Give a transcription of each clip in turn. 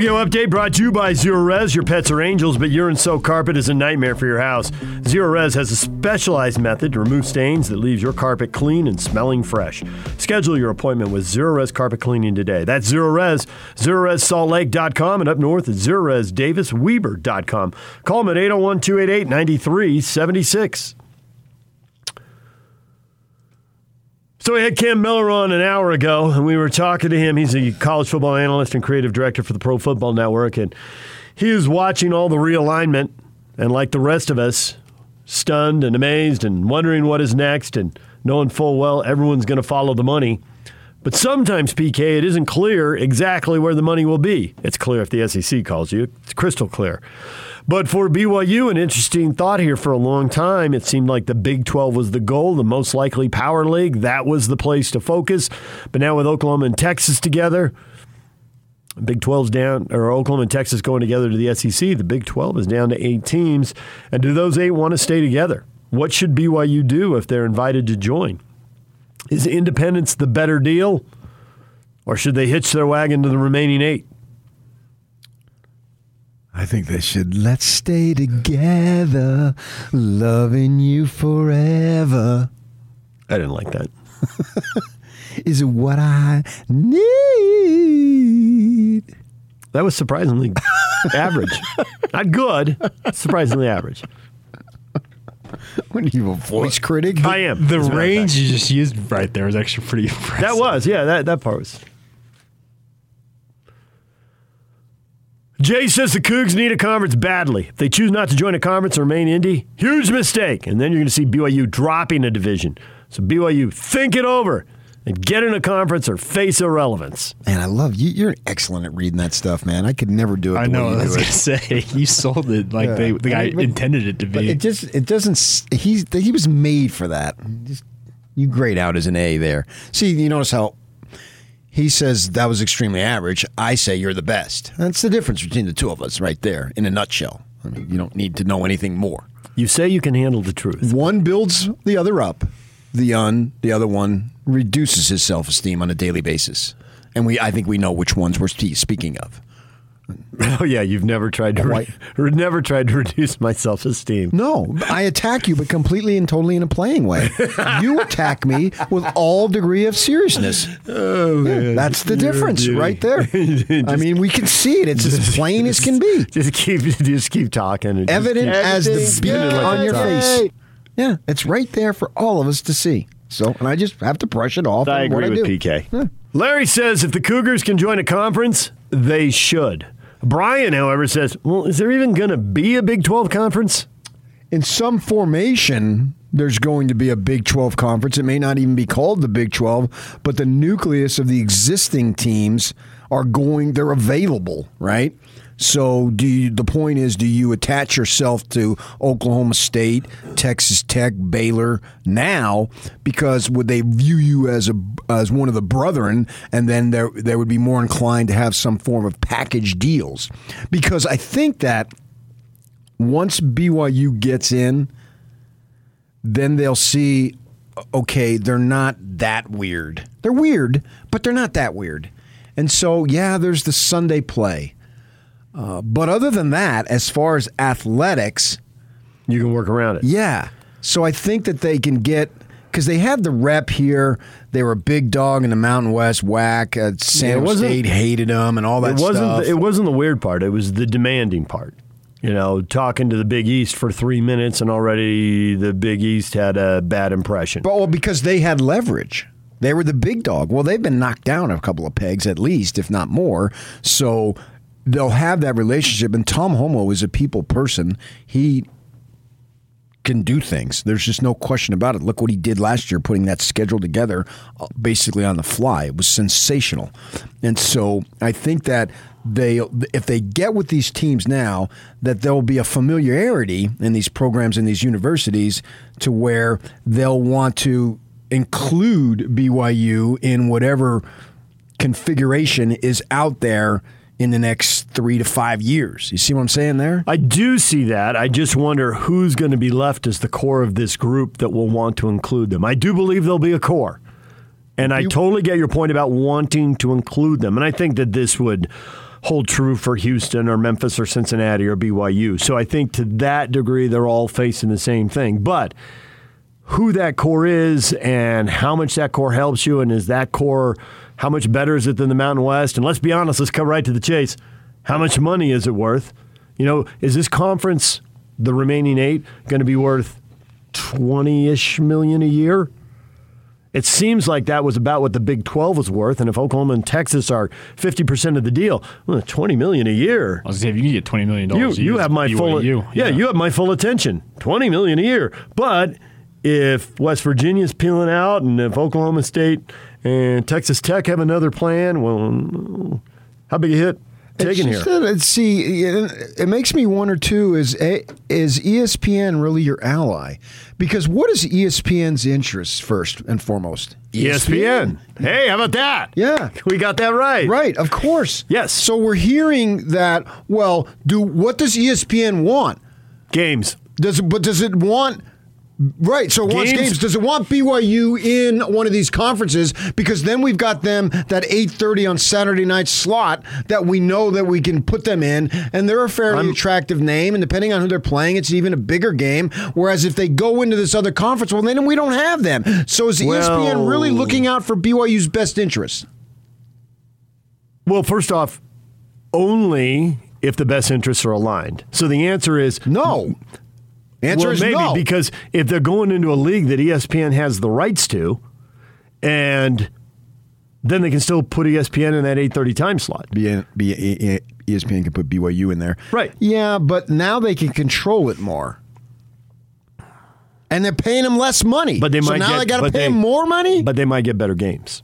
Tokyo Update brought to you by Zerorez. Your pets are angels, but urine soaked carpet is a nightmare for your house. Zerorez has a specialized method to remove stains that leaves your carpet clean and smelling fresh. Schedule your appointment with Zerorez Carpet Cleaning today. That's Zero Res, ZeroRezSaltLake.com, and up north at ZeroRezDavisWeber.com. Call them at 801 288 9376. So we had Cam Miller on an hour ago, and we were talking to him. He's a college football analyst and creative director for the Pro Football Network, and he was watching all the realignment, and like the rest of us, stunned and amazed and wondering what is next, and knowing full well everyone's going to follow the money. But sometimes, PK, it isn't clear exactly where the money will be. It's clear if the SEC calls you, it's crystal clear. But for BYU, an interesting thought here for a long time. It seemed like the Big 12 was the goal, the most likely power league. That was the place to focus. But now with Oklahoma and Texas together, Big 12's down, or Oklahoma and Texas going together to the SEC, the Big 12 is down to eight teams. And do those eight want to stay together? What should BYU do if they're invited to join? Is independence the better deal? Or should they hitch their wagon to the remaining eight? I think they should let's stay together, loving you forever. I didn't like that. Is what I need. That was surprisingly average. Not good, surprisingly average. What are you, a voice critic? I am. The as a matter of range you just used right there was actually pretty impressive. That was, yeah, that, that part was. Jay says the Cougs need a conference badly. If they choose not to join a conference or remain indie, huge mistake. And then you're going to see BYU dropping a division. So BYU, think it over and get in a conference or face irrelevance. Man, I love you. You're excellent at reading that stuff, man. I could never do it. I know. way I you was gonna it. say you sold it like Yeah. they, the guy But- intended it to But be. it just it doesn't. He's he was made for that. Just you grade out as an A there. See, you notice how he says that was extremely average. I say you're the best. That's the difference between the two of us, right there, in a nutshell. I mean, you don't need to know anything more. You say you can handle the truth. One builds the other up. The un, the other one reduces his self esteem on a daily basis, and we I think we know which ones we're speaking of. Oh yeah, you've never tried to re- never tried to reduce my self esteem. No, I attack you, but completely and totally in a playing way. You attack me with all degree of seriousness. Oh Yeah, that's the You're difference right there. I mean, we can see it. It's as plain as can be. Just keep just keep talking. and Evident keep- as the beat good. on your Yay. face. Yeah, it's right there for all of us to see. So, and I just have to brush it off. I agree with do. PK. Larry says if the Cougars can join a conference, they should. Brian, however, says, well, is there even going to be a Big 12 conference? in some formation, there's going to be a Big 12 conference. It may not even be called the Big 12, but the nucleus of the existing teams are going, they're available, right? So, do you, the point is, do you attach yourself to Oklahoma State, Texas Tech, Baylor now because would they view you as a as one of the brethren, and then there they would be more inclined to have some form of package deals? Because I think that once BYU gets in, then they'll see, okay, they're not that weird. They're weird, but they're not that weird. And so, yeah, there's the Sunday play. Uh, but other than that, as far as athletics, You can work around it. yeah. So I think that they can get because they had the rep here. They were a big dog in the Mountain West WAC. Uh, San wasn't- State hated them and all that It wasn't, stuff. the, it wasn't the weird part, it was the demanding part. You know, talking to the Big East for three minutes, and already the Big East had a bad impression. But well, because they had leverage. They were the big dog. Well, they've been knocked down a couple of pegs at least, if not more. So they'll have that relationship. And Tom Holmoe is a people person. He can do things. There's just no question about it. Look what he did last year, putting that schedule together uh, basically on the fly. It was sensational. And so I think that they, if they get with these teams now, that there'll be a familiarity in these programs in these universities to where they'll want to include BYU in whatever configuration is out there in the next three to five years. You see what I'm saying there? I do see that. I just wonder who's going to be left as the core of this group that will want to include them. I do believe there'll be a core. And I totally get your point about wanting to include them. And I think that this would hold true for Houston or Memphis or Cincinnati or BYU. So I think to that degree, they're all facing the same thing. But who that core is and how much that core helps you, and is that core how much better is it than the Mountain West? And let's be honest, let's come right to the chase. How much money is it worth? You know, is this conference, the remaining eight, going to be worth 20 ish million a year? It seems like that was about what the Big 12 was worth, and if Oklahoma and Texas are 50% of the deal, well, 20 million a year. I was going to say if you can get 20 million You, dollars, you have my full you. yeah, you have my full attention. 20 million a year. But if West Virginia's peeling out and if Oklahoma State and Texas Tech have another plan, well, how big a hit taking here? just that, uh, see, it, makes me wonder too: is is ESPN really your ally? Because what is ESPN's interest first and foremost? E ESPN. Hey, how about that? Yeah. We got that right. Right, of course. Yes. So we're hearing that. Well, do what does ESPN want? Games. Does it, but does it want? Right, so it wants Games- games. Does it want BYU in one of these conferences? Because then we've got them that eight thirty on Saturday night slot that we know that we can put them in, and they're a fairly I'm- attractive name. And depending on who they're playing, it's even a bigger game. Whereas if they go into this other conference, well, then we don't have them. So is E ESPN really looking out for BYU's best interests? Well, first off, only if the best interests are aligned. So the answer is No. Answer well, is maybe no. because if they're going into a league that ESPN has the rights to, and then they can still put ESPN in that eight thirty time slot. B- B- E- ESPN can put BYU in there. Right. Yeah, but now they can control it more. And they're paying them less money. But they so might now get- they got to pay they- more money? But they might get better games.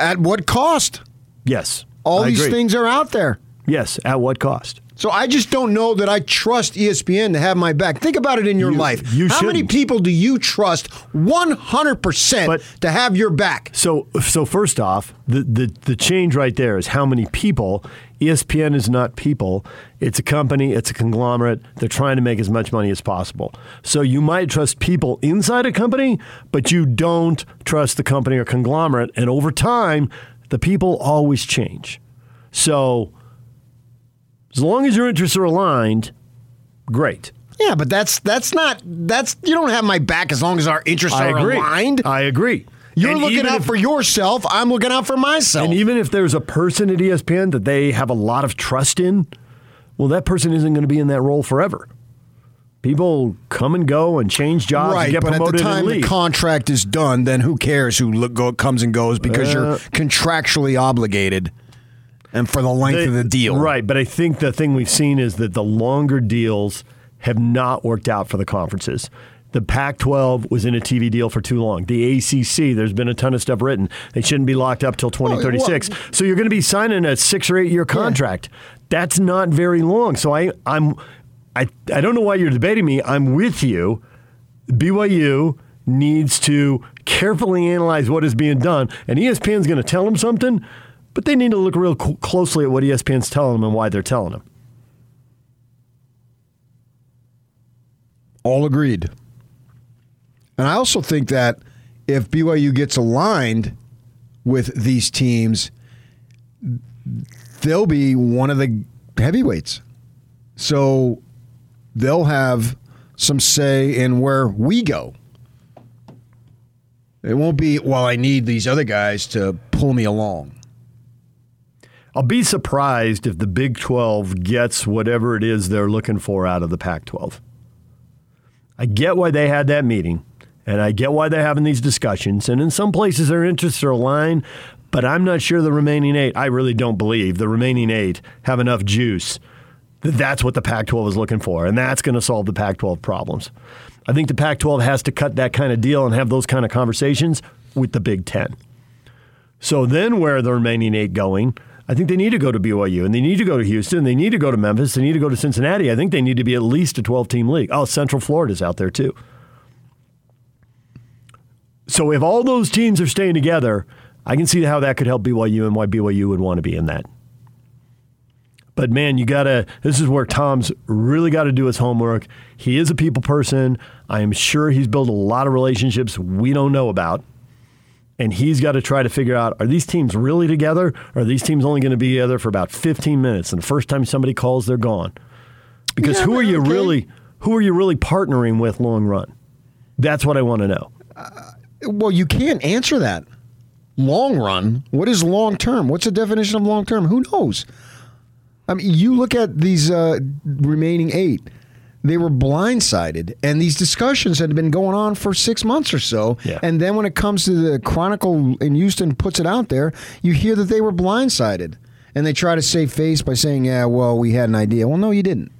At what cost? Yes, All I these agree. things are out there. Yes, at what cost? So I just don't know that I trust ESPN to have my back. Think about it in your You- life. you How many shouldn't. people do you trust 100% But- to have your back? So, so first off, the, the the change right there is how many people. ESPN is not people; it's a company, it's a conglomerate. They're trying to make as much money as possible. So you might trust people inside a company, but you don't trust the company or conglomerate. And over time, the people always change. So, as long as your interests are aligned, great. Yeah, but that's that's not that's you don't have my back as long as our interests I are agree. aligned. I agree. You're And looking out if- for yourself. I'm looking out for myself. And even if there's a person at ESPN that they have a lot of trust in, well, that person isn't going to be in that role forever. People come and go and change jobs and right, get but at the time the contract is done, then who cares who look, go, comes and goes because you're Uh, contractually obligated, and for the length They- of the deal. Right, but I think the thing we've seen is that the longer deals have not worked out for the conferences. The Pac 12 was in a TV deal for too long. The ACC, there's been a ton of stuff written. They shouldn't be locked up till 2036. so you're going to be signing a six or eight year contract. That's not very long. So I, I'm, I, I don't know why you're debating me. I'm with you. BYU needs to carefully analyze what is being done, and ESPN's going to tell them something, but they need to look real cl- closely at what ESPN's telling them and why they're telling them. All agreed. And I also think that if BYU gets aligned with these teams, they'll be one of the heavyweights. So they'll have some say in where we go. It won't be, well, I need these other guys to pull me along. I'll be surprised if the Big 12 gets whatever it is they're looking for out of the Pac 12. I get why they had that meeting, and I get why they're having these discussions. And in some places, their interests are aligned, but I'm not sure the remaining eight, I really don't believe the remaining eight have enough juice that that's what the Pac 12 is looking for, and that's going to solve the Pac 12 problems. I think the Pac 12 has to cut that kind of deal and have those kind of conversations with the Big Ten. So then, where are the remaining eight going? I think they need to go to BYU and they need to go to Houston. They need to go to Memphis. They need to go to Cincinnati. I think they need to be at least a 12 team league. Oh, Central Florida's out there too. So if all those teams are staying together, I can see how that could help BYU and why BYU would want to be in that. But man, you gotta. This is where Tom's really got to do his homework. He is a people person. I am sure he's built a lot of relationships we don't know about. And he's got to try to figure out are these teams really together? Or are these teams only going to be together for about 15 minutes? And the first time somebody calls, they're gone. Because Yeah, who are you okay. really who are you really partnering with long run? That's what I want to know. Well, you can't answer that. Long run. What is long term? What's the definition of long term? Who knows? I mean, you look at these uh, remaining eight. They were blindsided, and these discussions had been going on for six months or so. Yeah. And then when it comes to the Chronicle in Houston puts it out there, you hear that they were blindsided, and they try to save face by saying, "Yeah, well, we had an idea." Well, no, you didn't,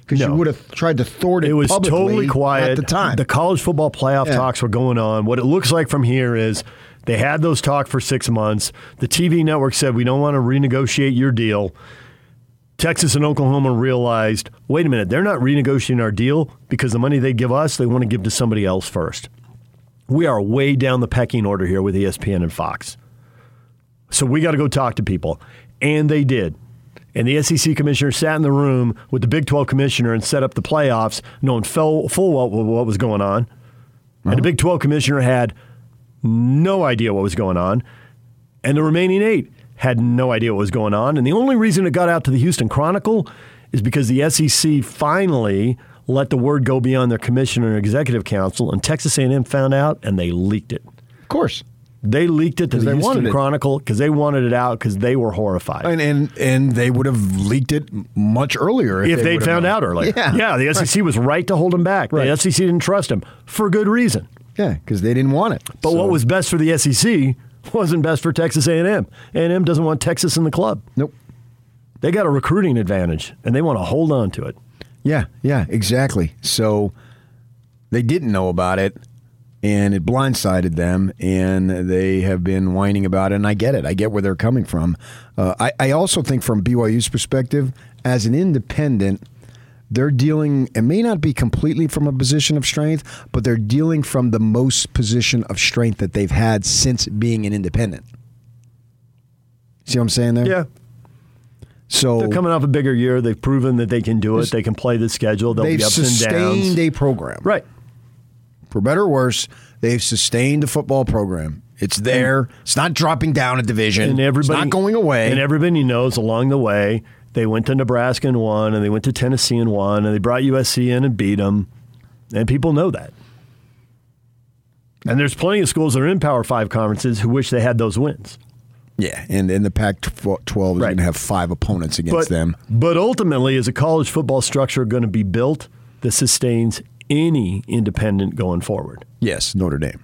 because No. you would have tried to thwart it. It was totally quiet at the time. The college football playoff Yeah. talks were going on. What it looks like from here is they had those talks for six months. The TV network said we don't want to renegotiate your deal. Texas and Oklahoma realized, wait a minute, they're not renegotiating our deal because the money they give us, they want to give to somebody else first. We are way down the pecking order here with ESPN and Fox. So we got to go talk to people. And they did. And the SEC commissioner sat in the room with the Big 12 commissioner and set up the playoffs, knowing full, full well what was going on. And the uh-huh. Big 12 commissioner had no idea what was going on. And the remaining eight had no idea what was going on. And the only reason it got out to the Houston Chronicle is because the SEC finally let the word go beyond their commissioner and executive council, and Texas A&M found out and they leaked it. of course. They leaked it to the Houston. Chronicle because they wanted it out because they were horrified. And and and they would have leaked it much earlier if they they'd found known. out earlier. Yeah, yeah the SEC was right to hold him back. Right. The SEC didn't trust him for good reason. yeah, because they didn't want it. But So- what was best for the SEC wasn't best for Texas A&M. A&M doesn't want Texas in the club. Nope. They got a recruiting advantage, and they want to hold on to it. Yeah, yeah, exactly. So they didn't know about it, and it blindsided them, and they have been whining about it. And I get it. I get where they're coming from. Uh, I, I also think, from BYU's perspective, as an independent, they're dealing. It may not be completely from a position of strength, but they're dealing from the most position of strength that they've had since being an independent. See what I'm saying there? Yeah, So they're coming off a bigger year. They've proven that they can do it. They can play the schedule. There'll they've be ups and downs. sustained a program. right. for better or worse, they've sustained a football program. It's there. It's not dropping down a division. and everybody it's not going away. And everybody knows along the way they went to Nebraska and won, and they went to Tennessee and won, and they brought USC in and beat them, and people know that. And there's plenty of schools that are in Power Five conferences who wish they had those wins. yeah, and, and the Pac-12 is Right. going to have five opponents against But them. but ultimately, is a college football structure going to be built that sustains any independent going forward? Yes, Notre Dame.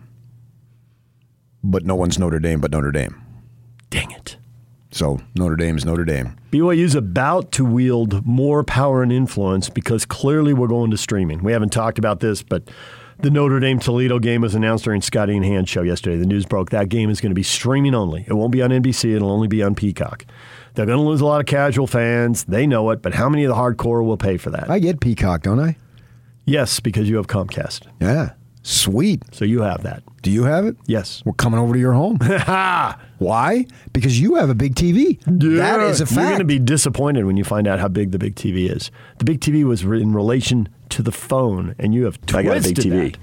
But no one's Notre Dame but Notre Dame. So Notre Dame is Notre Dame. BYU is about to wield more power and influence because clearly we're going to streaming. We haven't talked about this, but the Notre Dame Toledo game was announced during Scotty and Hans show yesterday. The news broke that game is going to be streaming only. It won't be on NBC, it'll only be on Peacock. They're going to lose a lot of casual fans. They know it, but how many of the hardcore will pay for that? I get Peacock, don't I? yes, because you have Comcast. Yeah. Sweet. So you have that. Do you have it? Yes. We're coming over to your home. Why? Because you have a big TV. That is a fact. You're going to be disappointed when you find out how big the big TV is. The big TV was in relation to the phone, and you have I got a big twisted TV. that.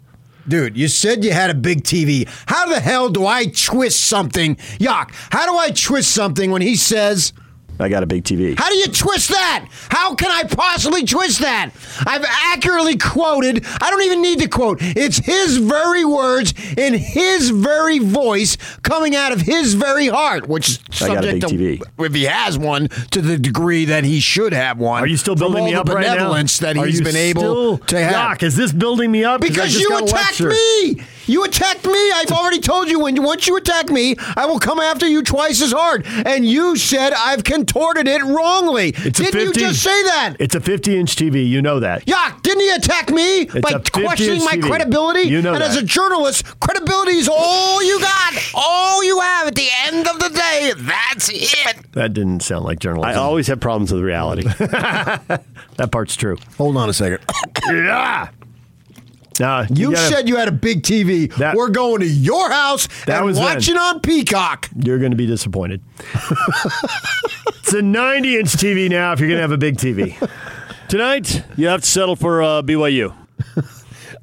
Dude, you said you had a big TV. How the hell do I twist something? Yuck. How do I twist something when he says, I got a big TV. How do you twist that? How can I possibly twist that? I've accurately quoted. I don't even need to quote. It's his very words in his very voice coming out of his very heart, which is I got a subject big to, TV. if he has one, to the degree that he should have one. Are you still building me the up right now? benevolence that Are he's been able to have? Doc, is this building me up? Because you attacked me. You attacked me. I've already told you when once you attack me, I will come after you twice as hard. And you said I've contorted it wrongly. It's a Didn't 50 you just say that? It's a 50 inch TV. You know that. Yuck, didn't he attack me by questioning my TV. credibility? You know and as a journalist, credibility is all you got, all you have at the end of the day. That's it. That didn't sound like journalism. I always have problems with reality. that part's true. Hold on a second. yeah. Nah, You gotta- said you had a big TV. That- We're going to your house That and was then. watching on Peacock. you're going to be disappointed. it's a 90 inch TV now if you're going to have a big TV. Tonight, you have to settle for uh, BYU.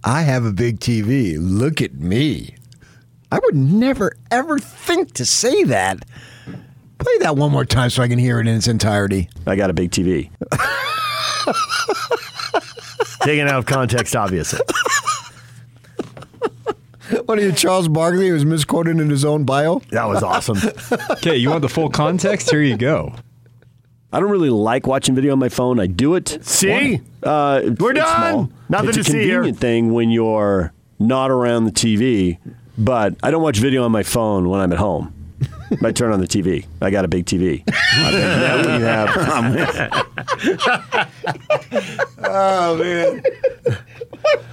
I have a big TV. Look at me. I would never, ever think to say that. Play that one more time so I can hear it in its entirety. I got a big TV. Taken out of context, obviously. What are you, Charles Barkley, who was misquoted in his own bio? That was awesome. Okay, you want the full context? Here you go. I don't really like watching video on my phone. I do it. See? Uh, We're it's done. small. Nothing it's to a see here. convenient thing when you're not around the TV, but I don't watch video on my phone when I'm at home. I turn on the TV. I got a big TV. That we have. Oh, man.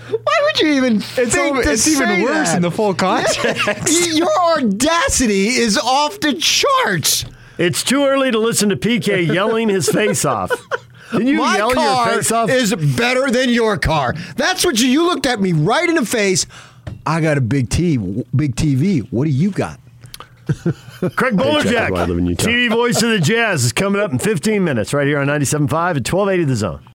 Why would you even It's, think over- to it's even say worse that? in the full context. Your audacity is off the charts. It's too early to listen to PK yelling his face off. Can you My yell car your face off? is better than your car. That's what you, you looked at me right in the face. I got a big T, big TV. What do you got? Craig Bolerjack, I live. TV voice of the Jazz, is coming up in 15 minutes right here on 97.5 at 1280 The Zone.